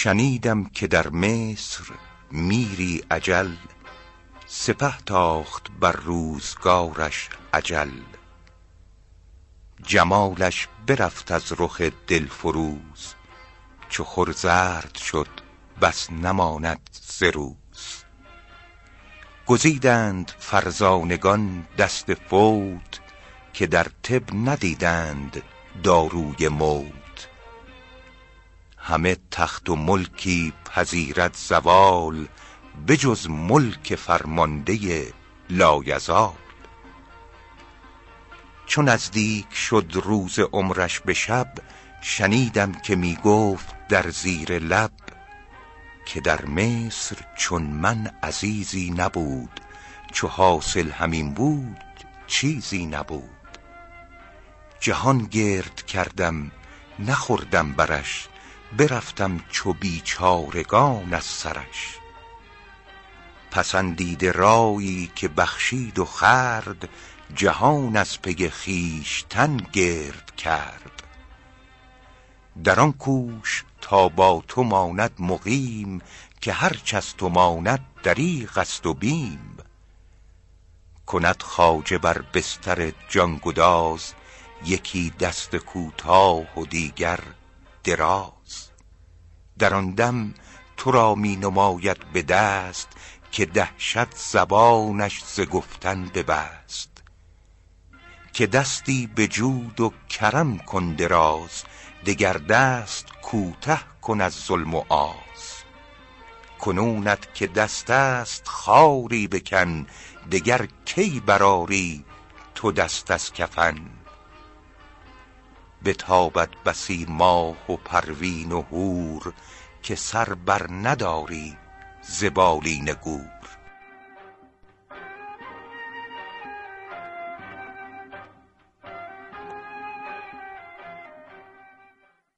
شنیدم که در مصر میری اجل سپه تاخت بر روزگارش اجل. جمالش برفت از رخ دلفروز چو خرزرد شد بس نماند ز روز. گزیدند فرزانگان دست فوت که در طب ندیدند داروی موت. همه تخت و ملکی پذیرد زوال بجز ملک فرمانده لایزال. چو نزدیک شد روز عمرش به شب شنیدم که می گفت در زیر لب که در مصر چون من عزیزی نبود چو حاصل همین بود چیزی نبود. جهان گرد کردم نخوردم برش برفتم چو بیچارگان از سرش. پسندیده رایی که بخشید و خورد جهان از پی خویشتن گرد کرد. در آن کوش تا با تو ماند مقیم که هرچ از تو ماند دریغ است و بیم. کند خواجه بر بستر جان گداز یکی دست کوتاه و دیگر دراز. در آن دم تو را می نماید به دست که دهشت زبانش ز گفتن ببست. که دستی به جود و کرم کن دراز دگر دست کوته کن از ظلم و آز. کنونت که دست است خاری بکن دگر کی برآری تو دست از کفن. بتابد بسی ماه و پروین و حور که سر بر نداری ز بالین گور.